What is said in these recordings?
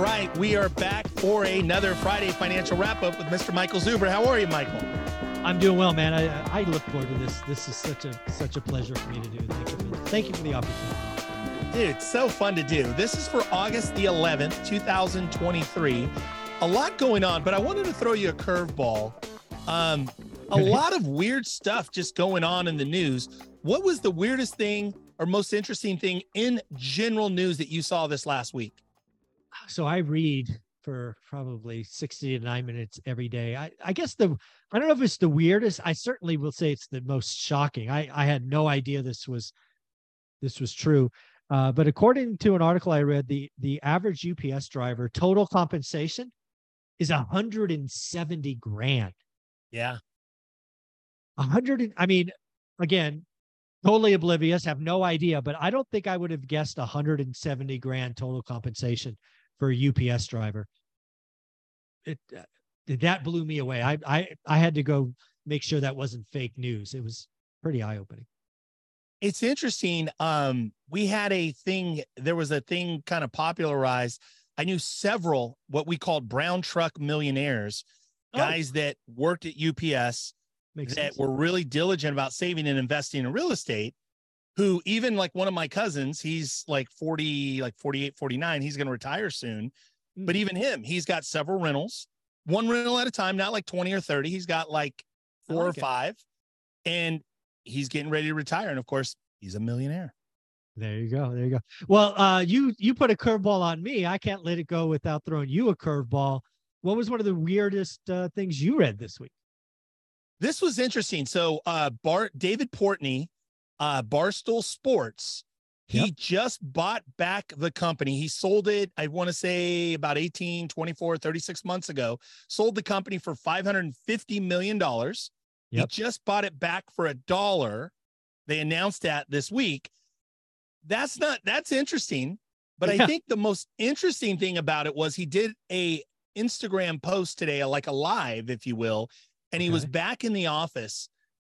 All right, we are back for another Friday financial wrap up with Mr. Michael Zuber. How are you, Michael? I'm doing well, man. I, I look forward to this. This is such a such a pleasure for me to do. Thank you. For, thank you for the opportunity. Dude, it's so fun to do. This is for August the 11th, 2023. A lot going on, but I wanted to throw you a curveball. Um, a lot of weird stuff just going on in the news. What was the weirdest thing or most interesting thing in general news that you saw this last week? So I read for probably 60 to nine minutes every day. I, I guess the I don't know if it's the weirdest. I certainly will say it's the most shocking. I, I had no idea this was this was true. Uh, but according to an article I read, the the average UPS driver total compensation is 170 grand. Yeah. 100 I mean, again, totally oblivious, have no idea, but I don't think I would have guessed 170 grand total compensation for a UPS driver. It uh, that blew me away. I I I had to go make sure that wasn't fake news. It was pretty eye opening. It's interesting. Um, we had a thing. There was a thing kind of popularized. I knew several what we called brown truck millionaires, oh. guys that worked at UPS Makes that sense. were really diligent about saving and investing in real estate. Who even like one of my cousins, he's like 40, like 48, 49. He's going to retire soon. Mm. But even him, he's got several rentals one rental at a time, not like 20 or 30. He's got like four like or five, and he's getting ready to retire. And of course, he's a millionaire. There you go. There you go. Well, uh, you you put a curveball on me. I can't let it go without throwing you a curveball. What was one of the weirdest uh, things you read this week? This was interesting. So, uh, Bart David Portnoy, uh, Barstool Sports he yep. just bought back the company. He sold it, I want to say about 18, 24, 36 months ago. Sold the company for $550 million. Yep. He just bought it back for a dollar. They announced that this week. That's not that's interesting, but yeah. I think the most interesting thing about it was he did a Instagram post today, like a live, if you will, and he okay. was back in the office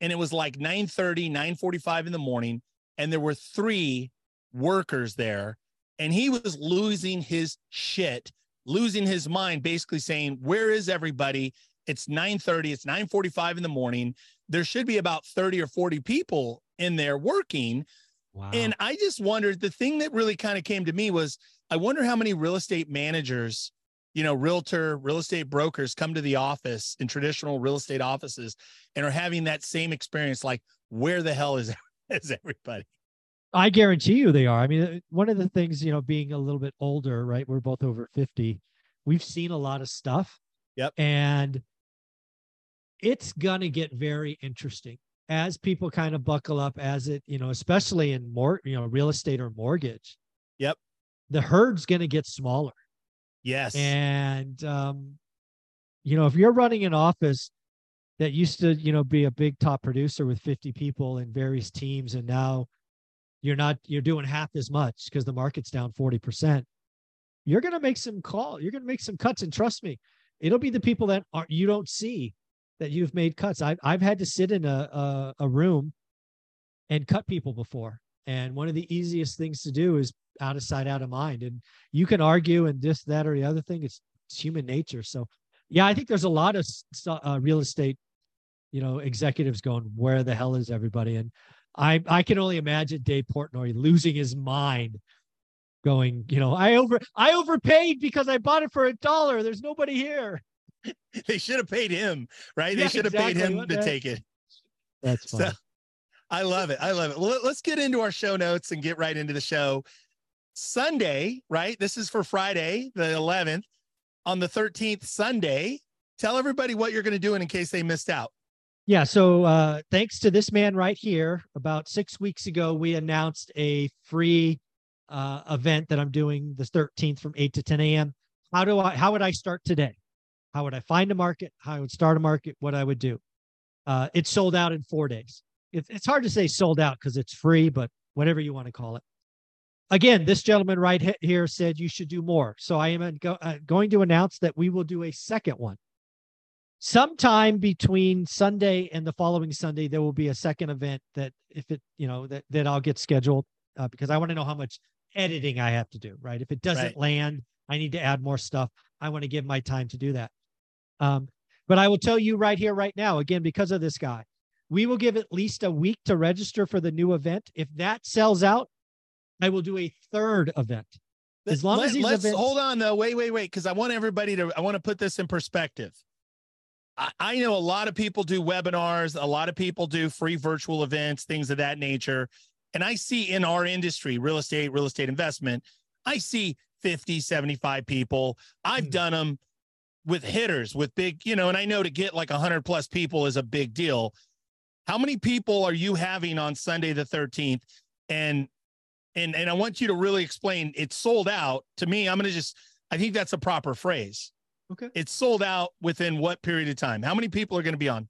and it was like 9 30, 9 45 in the morning. And there were three workers there and he was losing his shit losing his mind basically saying where is everybody it's 9:30 it's 9:45 in the morning there should be about 30 or 40 people in there working wow. and i just wondered the thing that really kind of came to me was i wonder how many real estate managers you know realtor real estate brokers come to the office in traditional real estate offices and are having that same experience like where the hell is is everybody I guarantee you they are. I mean, one of the things, you know, being a little bit older, right? We're both over 50. We've seen a lot of stuff. Yep. And it's going to get very interesting as people kind of buckle up as it, you know, especially in more, you know, real estate or mortgage. Yep. The herd's going to get smaller. Yes. And, um, you know, if you're running an office that used to, you know, be a big top producer with 50 people in various teams and now you're not you're doing half as much because the market's down 40% you're going to make some call you're going to make some cuts. And trust me it'll be the people that are you don't see that you've made cuts. I've, I've had to sit in a, a, a room and cut people before and one of the easiest things to do is out of sight out of mind and you can argue and this that or the other thing it's, it's human nature so yeah i think there's a lot of uh, real estate you know executives going where the hell is everybody and I I can only imagine Dave Portnoy losing his mind, going, you know, I over I overpaid because I bought it for a dollar. There's nobody here. they should have paid him, right? Yeah, they should have exactly. paid him what to take it. That's fine. So, I love it. I love it. Let's get into our show notes and get right into the show. Sunday, right? This is for Friday, the 11th. On the 13th, Sunday, tell everybody what you're going to do in case they missed out. Yeah. So uh, thanks to this man right here, about six weeks ago, we announced a free uh, event that I'm doing the 13th from 8 to 10 a.m. How do I, how would I start today? How would I find a market? How I would start a market? What I would do? Uh, it's sold out in four days. It's, it's hard to say sold out because it's free, but whatever you want to call it. Again, this gentleman right here said you should do more. So I am go, uh, going to announce that we will do a second one. Sometime between Sunday and the following Sunday, there will be a second event that if it, you know, that, that I'll get scheduled uh, because I want to know how much editing I have to do, right? If it doesn't right. land, I need to add more stuff. I want to give my time to do that. Um, but I will tell you right here, right now, again, because of this guy, we will give at least a week to register for the new event. If that sells out, I will do a third event. As long Let, as these let's events... hold on though. Wait, wait, wait, because I want everybody to. I want to put this in perspective. I, I know a lot of people do webinars. A lot of people do free virtual events, things of that nature. And I see in our industry, real estate, real estate investment, I see 50, 75 people. I've mm. done them with hitters, with big, you know, and I know to get like 100 plus people is a big deal. How many people are you having on Sunday the 13th? And and and I want you to really explain it's sold out. To me, I'm going to just I think that's a proper phrase. Okay. It's sold out within what period of time? How many people are going to be on?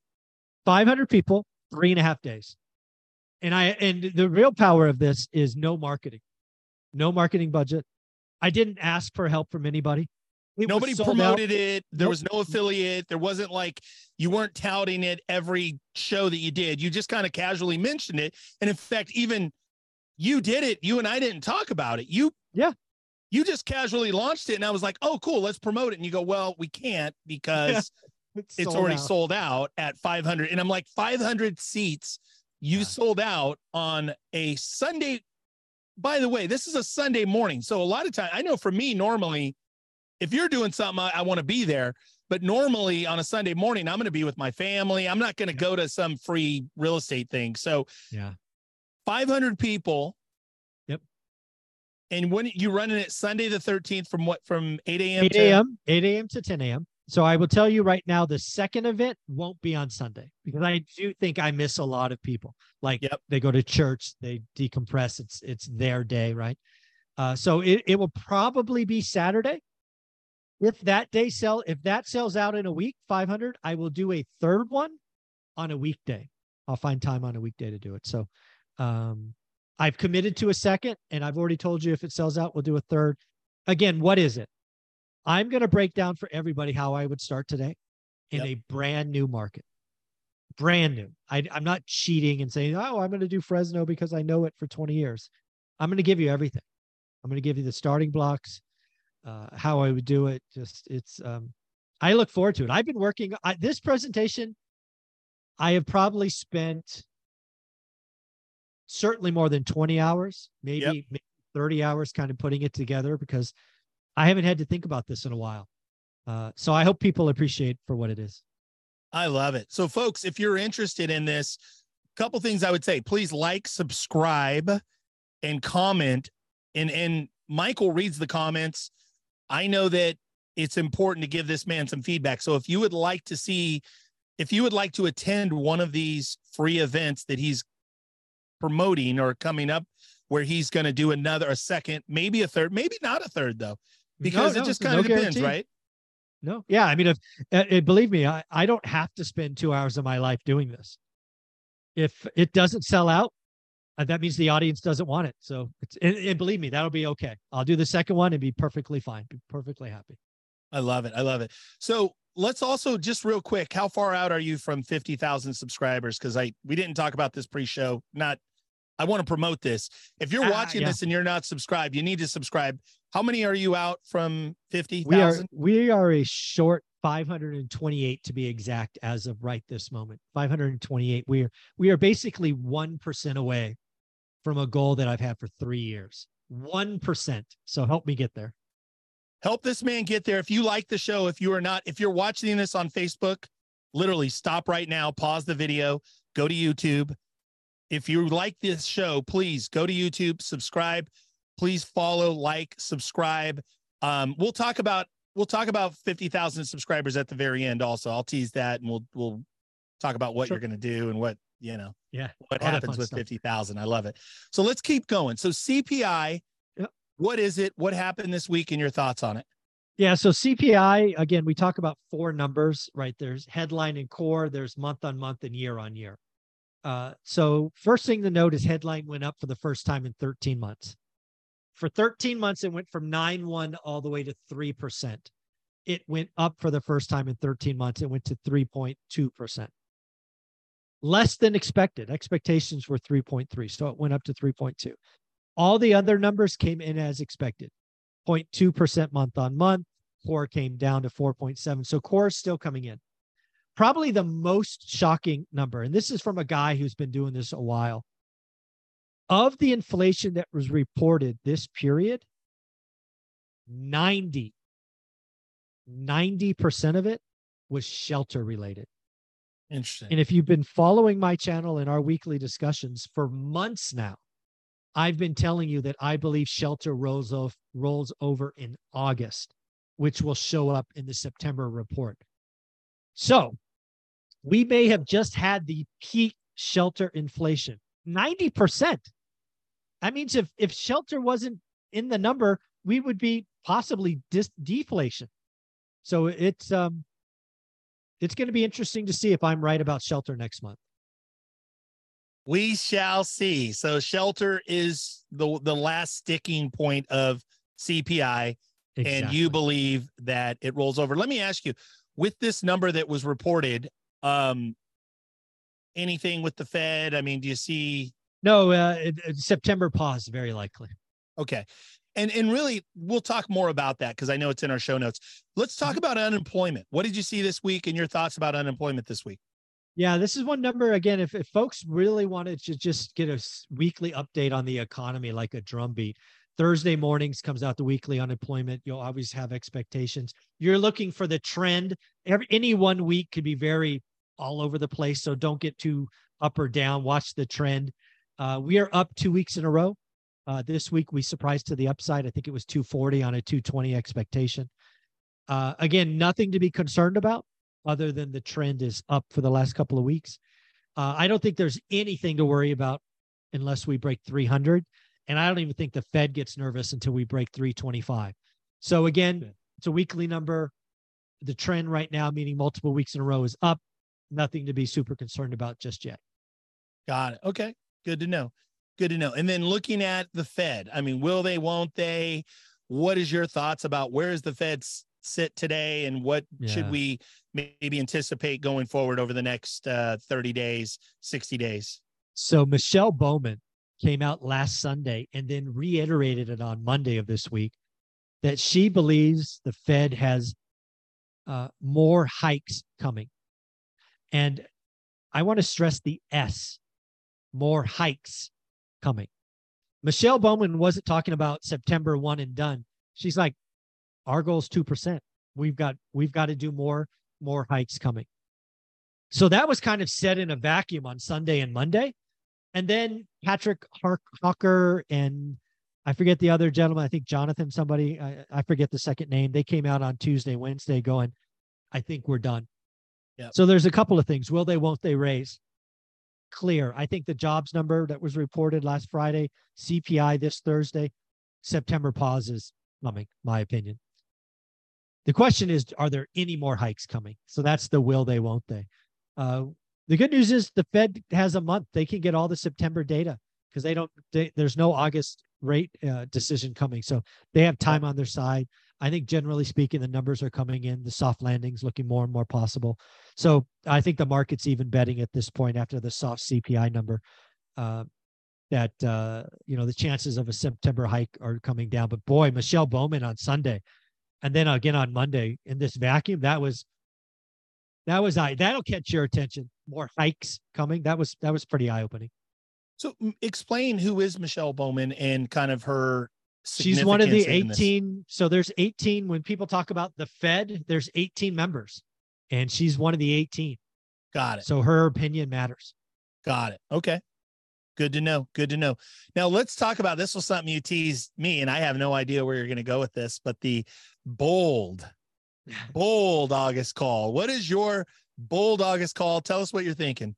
500 people, three and a half days. And I and the real power of this is no marketing, no marketing budget. I didn't ask for help from anybody. It Nobody promoted out. it. There nope. was no affiliate. There wasn't like you weren't touting it every show that you did. You just kind of casually mentioned it. And in fact, even you did it. You and I didn't talk about it. You, yeah, you just casually launched it. And I was like, oh, cool, let's promote it. And you go, well, we can't because it's, it's already out. sold out at 500. And I'm like, 500 seats you yeah. sold out on a Sunday. By the way, this is a Sunday morning. So a lot of time, I know for me, normally, if you're doing something, I, I want to be there. But normally on a Sunday morning, I'm going to be with my family. I'm not going to go to some free real estate thing. So, yeah, 500 people. Yep. And when you running it Sunday the 13th from what from 8 a.m. 8 a.m. 8 a.m. to 10 a.m. So I will tell you right now, the second event won't be on Sunday because I do think I miss a lot of people. Like yep. they go to church, they decompress. It's it's their day, right? Uh, so it, it will probably be Saturday. If that day sell, if that sells out in a week, 500, I will do a third one on a weekday. I'll find time on a weekday to do it. So um, I've committed to a second, and I've already told you if it sells out, we'll do a third. Again, what is it? I'm going to break down for everybody how I would start today in yep. a brand new market. Brand new. I, I'm not cheating and saying, oh, I'm going to do Fresno because I know it for 20 years. I'm going to give you everything. I'm going to give you the starting blocks, uh, how I would do it. Just it's, um, I look forward to it. I've been working I, this presentation. I have probably spent certainly more than 20 hours, maybe, yep. maybe 30 hours kind of putting it together because I haven't had to think about this in a while. Uh, so I hope people appreciate for what it is. I love it. So, folks, if you're interested in this, a couple things I would say: please like, subscribe, and comment. And and Michael reads the comments. I know that it's important to give this man some feedback. So, if you would like to see, if you would like to attend one of these free events that he's promoting or coming up, where he's going to do another, a second, maybe a third, maybe not a third though because no, no, it just kind of no depends, guarantee. right? No, yeah. I mean, if uh, believe me, I, I don't have to spend two hours of my life doing this. If it doesn't sell out, uh, that means the audience doesn't want it. So it's and, and believe me, that'll be okay. I'll do the second one and be perfectly fine, be perfectly happy. I love it. I love it. So let's also just real quick, how far out are you from 50,000 subscribers? Cause I, we didn't talk about this pre-show, not I want to promote this. If you're uh, watching yeah. this and you're not subscribed, you need to subscribe. How many are you out from 50,000? We are we are a short 528 to be exact as of right this moment. 528. We are we are basically 1% away from a goal that I've had for 3 years. 1%. So help me get there. Help this man get there. If you like the show, if you are not if you're watching this on Facebook, literally stop right now, pause the video, go to YouTube if you like this show, please go to YouTube, subscribe. Please follow, like, subscribe. Um, we'll talk about we'll talk about fifty thousand subscribers at the very end. Also, I'll tease that, and we'll we'll talk about what sure. you're going to do and what you know. Yeah, what happens with fifty thousand. I love it. So let's keep going. So CPI. Yep. What is it? What happened this week and your thoughts on it? Yeah. So CPI, again, we talk about four numbers, right? There's headline and core, there's month on month and year on year. Uh, so, first thing to note is headline went up for the first time in 13 months. For 13 months, it went from 9 1 all the way to 3%. It went up for the first time in 13 months. It went to 3.2%. Less than expected. Expectations were 3.3. So it went up to 3.2. All the other numbers came in as expected 0.2% month on month. Core came down to 4.7. So core is still coming in. Probably the most shocking number, and this is from a guy who's been doing this a while. Of the inflation that was reported this period, 90, 90% of it was shelter related. Interesting. And if you've been following my channel and our weekly discussions for months now, I've been telling you that I believe shelter rolls off rolls over in August, which will show up in the September report. So we may have just had the peak shelter inflation 90%. That means if, if shelter wasn't in the number, we would be possibly dis- deflation. So it's um it's going to be interesting to see if I'm right about shelter next month. We shall see. So shelter is the the last sticking point of CPI exactly. and you believe that it rolls over. Let me ask you with this number that was reported um anything with the Fed? I mean, do you see No, uh, September pause very likely. Okay. And and really we'll talk more about that because I know it's in our show notes. Let's talk mm-hmm. about unemployment. What did you see this week and your thoughts about unemployment this week? Yeah, this is one number again. If, if folks really wanted to just get a weekly update on the economy, like a drumbeat, Thursday mornings comes out the weekly unemployment. You'll always have expectations. You're looking for the trend. Every any one week could be very all over the place, so don't get too up or down. Watch the trend. Uh, we are up two weeks in a row. Uh, this week we surprised to the upside. I think it was 240 on a 220 expectation. Uh, again, nothing to be concerned about other than the trend is up for the last couple of weeks. Uh, I don't think there's anything to worry about unless we break 300. And I don't even think the Fed gets nervous until we break 325. So again, it's a weekly number. The trend right now, meaning multiple weeks in a row, is up. Nothing to be super concerned about just yet. Got it. Okay. Good to know. Good to know. And then looking at the Fed, I mean, will they, won't they? What is your thoughts about where is the Fed sit today and what yeah. should we maybe anticipate going forward over the next uh, 30 days 60 days so michelle bowman came out last sunday and then reiterated it on monday of this week that she believes the fed has uh, more hikes coming and i want to stress the s more hikes coming michelle bowman wasn't talking about september 1 and done she's like our goal is 2%. We've got we've got to do more more hikes coming. So that was kind of set in a vacuum on Sunday and Monday. And then Patrick Harker and I forget the other gentleman, I think Jonathan somebody, I, I forget the second name. They came out on Tuesday, Wednesday going, I think we're done. Yeah. So there's a couple of things. Will they, won't they raise? Clear. I think the jobs number that was reported last Friday, CPI this Thursday, September pauses coming, my opinion. The question is, are there any more hikes coming? So that's the will they, won't they? Uh, the good news is the Fed has a month. They can get all the September data because they don't. They, there's no August rate uh, decision coming, so they have time on their side. I think generally speaking, the numbers are coming in. The soft landings looking more and more possible. So I think the market's even betting at this point after the soft CPI number uh, that uh, you know the chances of a September hike are coming down. But boy, Michelle Bowman on Sunday and then again on Monday in this vacuum, that was that was I that'll catch your attention. More hikes coming. That was that was pretty eye opening. So explain who is Michelle Bowman and kind of her. She's one of the 18. So there's 18. When people talk about the Fed, there's 18 members, and she's one of the 18. Got it. So her opinion matters. Got it. Okay. Good to know. Good to know. Now let's talk about this was something you teased me, and I have no idea where you're going to go with this, but the bold, bold August call. What is your bold August call? Tell us what you're thinking.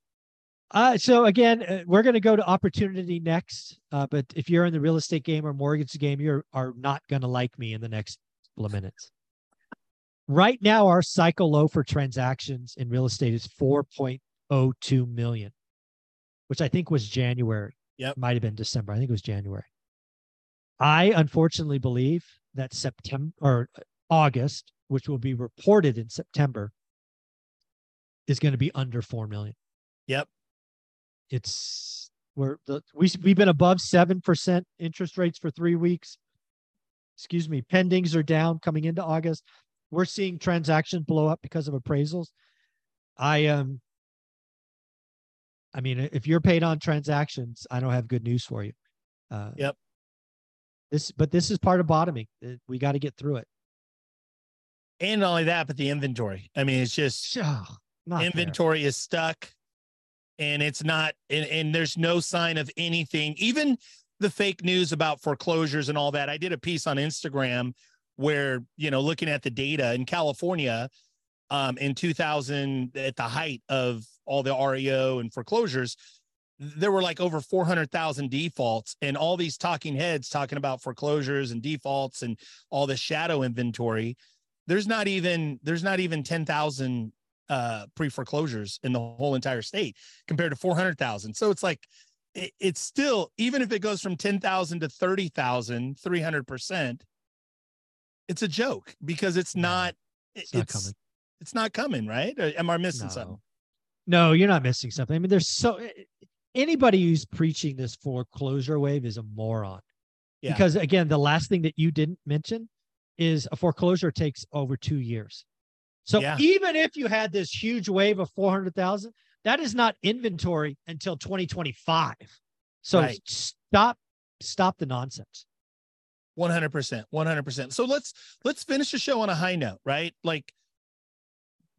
Uh, so again, uh, we're going to go to opportunity next. Uh, but if you're in the real estate game or mortgage game, you are not going to like me in the next couple of minutes. Right now, our cycle low for transactions in real estate is 4.02 million, which I think was January. Yep. Might have been December. I think it was January. I unfortunately believe that September or August, which will be reported in September, is going to be under 4 million. Yep. It's we're the we we've been above 7% interest rates for 3 weeks. Excuse me, pendings are down coming into August. We're seeing transactions blow up because of appraisals. I um I mean if you're paid on transactions, I don't have good news for you. Uh, yep. This but this is part of bottoming. We got to get through it. And not only that, but the inventory. I mean, it's just oh, inventory is stuck and it's not and, and there's no sign of anything. Even the fake news about foreclosures and all that i did a piece on instagram where you know looking at the data in california um in 2000 at the height of all the reo and foreclosures there were like over 400,000 defaults and all these talking heads talking about foreclosures and defaults and all the shadow inventory. There's not even there's not even 10,000 uh, pre foreclosures in the whole entire state compared to 400,000. So it's like, it, it's still, even if it goes from 10,000 to 30,000, 300%, it's a joke because it's not, it's, not coming. It's not coming, right? Or am I missing no. something? No, you're not missing something. I mean, there's so anybody who's preaching this foreclosure wave is a moron. Yeah. Because again, the last thing that you didn't mention is a foreclosure takes over two years. So yeah. even if you had this huge wave of 400,000, that is not inventory until 2025. So right. stop stop the nonsense. 100%. 100%. So let's let's finish the show on a high note, right? Like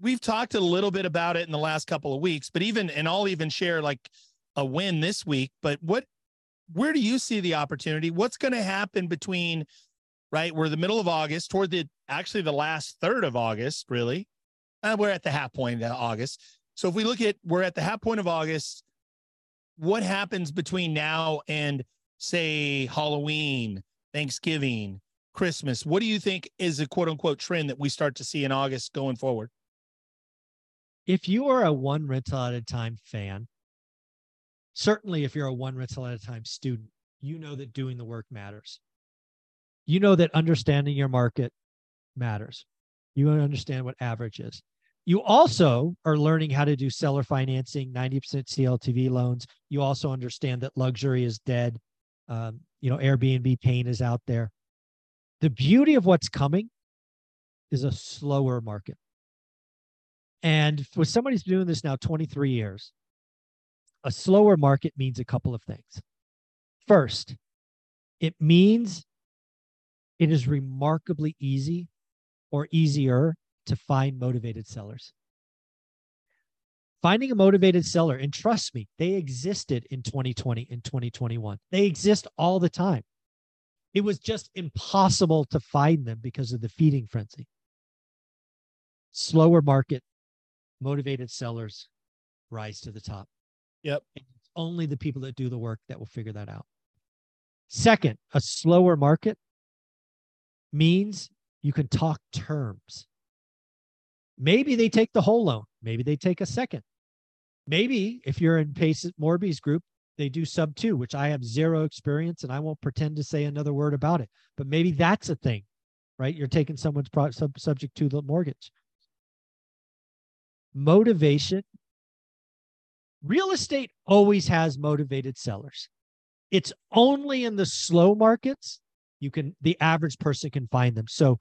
we've talked a little bit about it in the last couple of weeks, but even and I'll even share like a win this week, but what where do you see the opportunity? What's going to happen between right? We're the middle of August, toward the actually the last third of August, really. Uh, we're at the half point of August. So if we look at we're at the half point of August, what happens between now and say Halloween, Thanksgiving, Christmas? What do you think is a quote unquote trend that we start to see in August going forward? If you are a one rental at a time fan, certainly if you're a one rental at a time student, you know that doing the work matters you know that understanding your market matters. You understand what average is. You also are learning how to do seller financing, 90% CLTV loans. You also understand that luxury is dead. Um, you know, Airbnb pain is out there. The beauty of what's coming is a slower market. And for somebody who's doing this now 23 years, a slower market means a couple of things. First, it means it is remarkably easy or easier to find motivated sellers. Finding a motivated seller, and trust me, they existed in 2020 and 2021. They exist all the time. It was just impossible to find them because of the feeding frenzy. Slower market, motivated sellers rise to the top. Yep. It's only the people that do the work that will figure that out. Second, a slower market means you can talk terms. Maybe they take the whole loan. Maybe they take a second. Maybe if you're in Pace Morby's group, they do sub two, which I have zero experience and I won't pretend to say another word about it. But maybe that's a thing, right? You're taking someone's pro- sub- subject to the mortgage. Motivation. Real estate always has motivated sellers. It's only in the slow markets you can the average person can find them so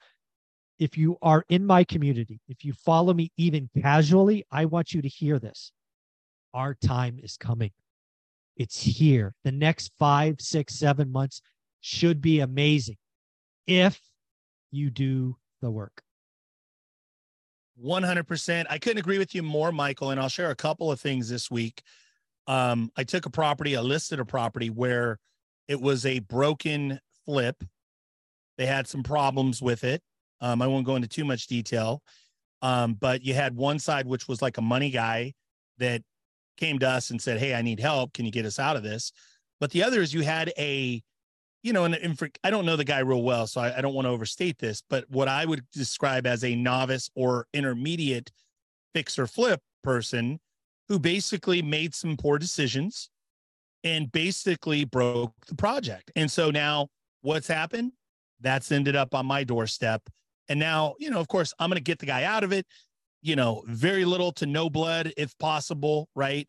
if you are in my community if you follow me even casually i want you to hear this. Our time is coming. It's here. The next five six seven months should be amazing if you do the work. 100% i couldn't agree with you more michael and i'll share a couple of things this week. Um, i took a property i listed a property where it was a broken flip. They had some problems with it. Um, I won't go into too much detail. Um, but you had one side which was like a money guy that came to us and said, Hey, I need help. Can you get us out of this? But the other is you had a, you know, and, and for, I don't know the guy real well, so I, I don't want to overstate this, but what I would describe as a novice or intermediate fix or flip person who basically made some poor decisions and basically broke the project. And so now what's happened? That's ended up on my doorstep. And now, you know, of course, I'm going to get the guy out of it. You know, very little to no blood if possible, right?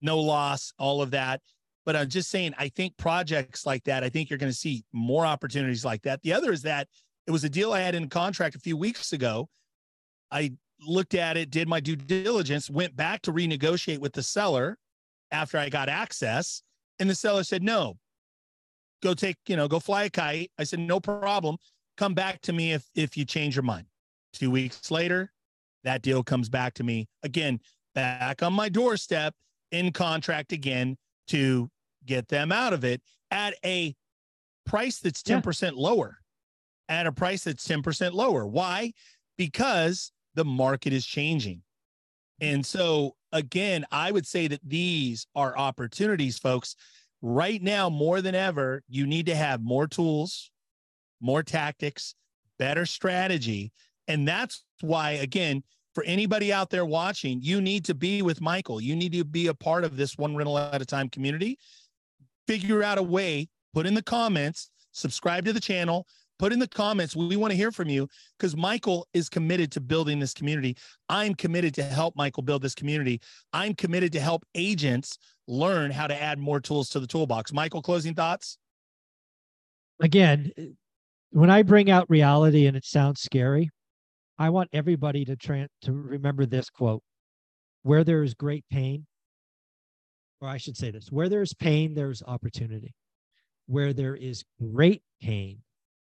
No loss, all of that. But I'm just saying, I think projects like that, I think you're going to see more opportunities like that. The other is that it was a deal I had in contract a few weeks ago. I looked at it, did my due diligence, went back to renegotiate with the seller after I got access. And the seller said, no, go take, you know, go fly a kite. I said, no problem. Come back to me if if you change your mind. Two weeks later, that deal comes back to me again, back on my doorstep in contract again to get them out of it at a price that's 10% yeah. lower. At a price that's 10% lower. Why? Because the market is changing. And so, again, I would say that these are opportunities, folks. Right now, more than ever, you need to have more tools, more tactics, better strategy. And that's why, again, for anybody out there watching, you need to be with Michael. You need to be a part of this one rental at a time community. Figure out a way, put in the comments, subscribe to the channel, put in the comments. We, want to hear from you because Michael is committed to building this community. I'm committed to help Michael build this community. I'm committed to help agents learn how to add more tools to the toolbox. Michael, closing thoughts? Again, when I bring out reality and it sounds scary, I want everybody to try to remember this quote where there is great pain, or I should say this where there's pain, there's opportunity. Where there is great pain,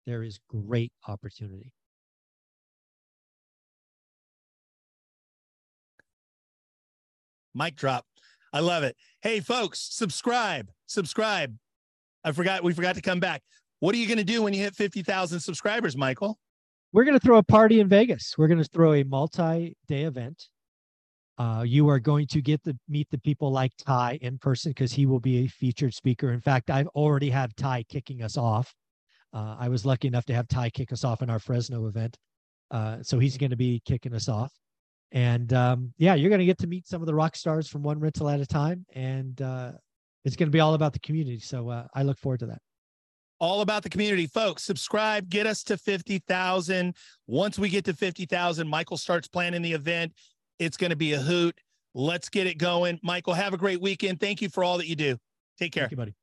there is great opportunity. Mic drop. I love it. Hey, folks, subscribe, subscribe. I forgot, we forgot to come back. What are you going to do when you hit 50,000 subscribers, Michael? We're going to throw a party in Vegas. We're going to throw a multi day event. Uh, you are going to get to meet the people like Ty in person because he will be a featured speaker. In fact, I've already have Ty kicking us off. Uh, I was lucky enough to have Ty kick us off in our Fresno event. Uh, so he's going to be kicking us off. And um, yeah, you're going to get to meet some of the rock stars from one rental at a time. And uh, it's going to be all about the community. So uh, I look forward to that. All about the community, folks. Subscribe, get us to 50,000. Once we get to 50,000, Michael starts planning the event. It's going to be a hoot. Let's get it going. Michael, have a great weekend. Thank you for all that you do. Take care. You, buddy.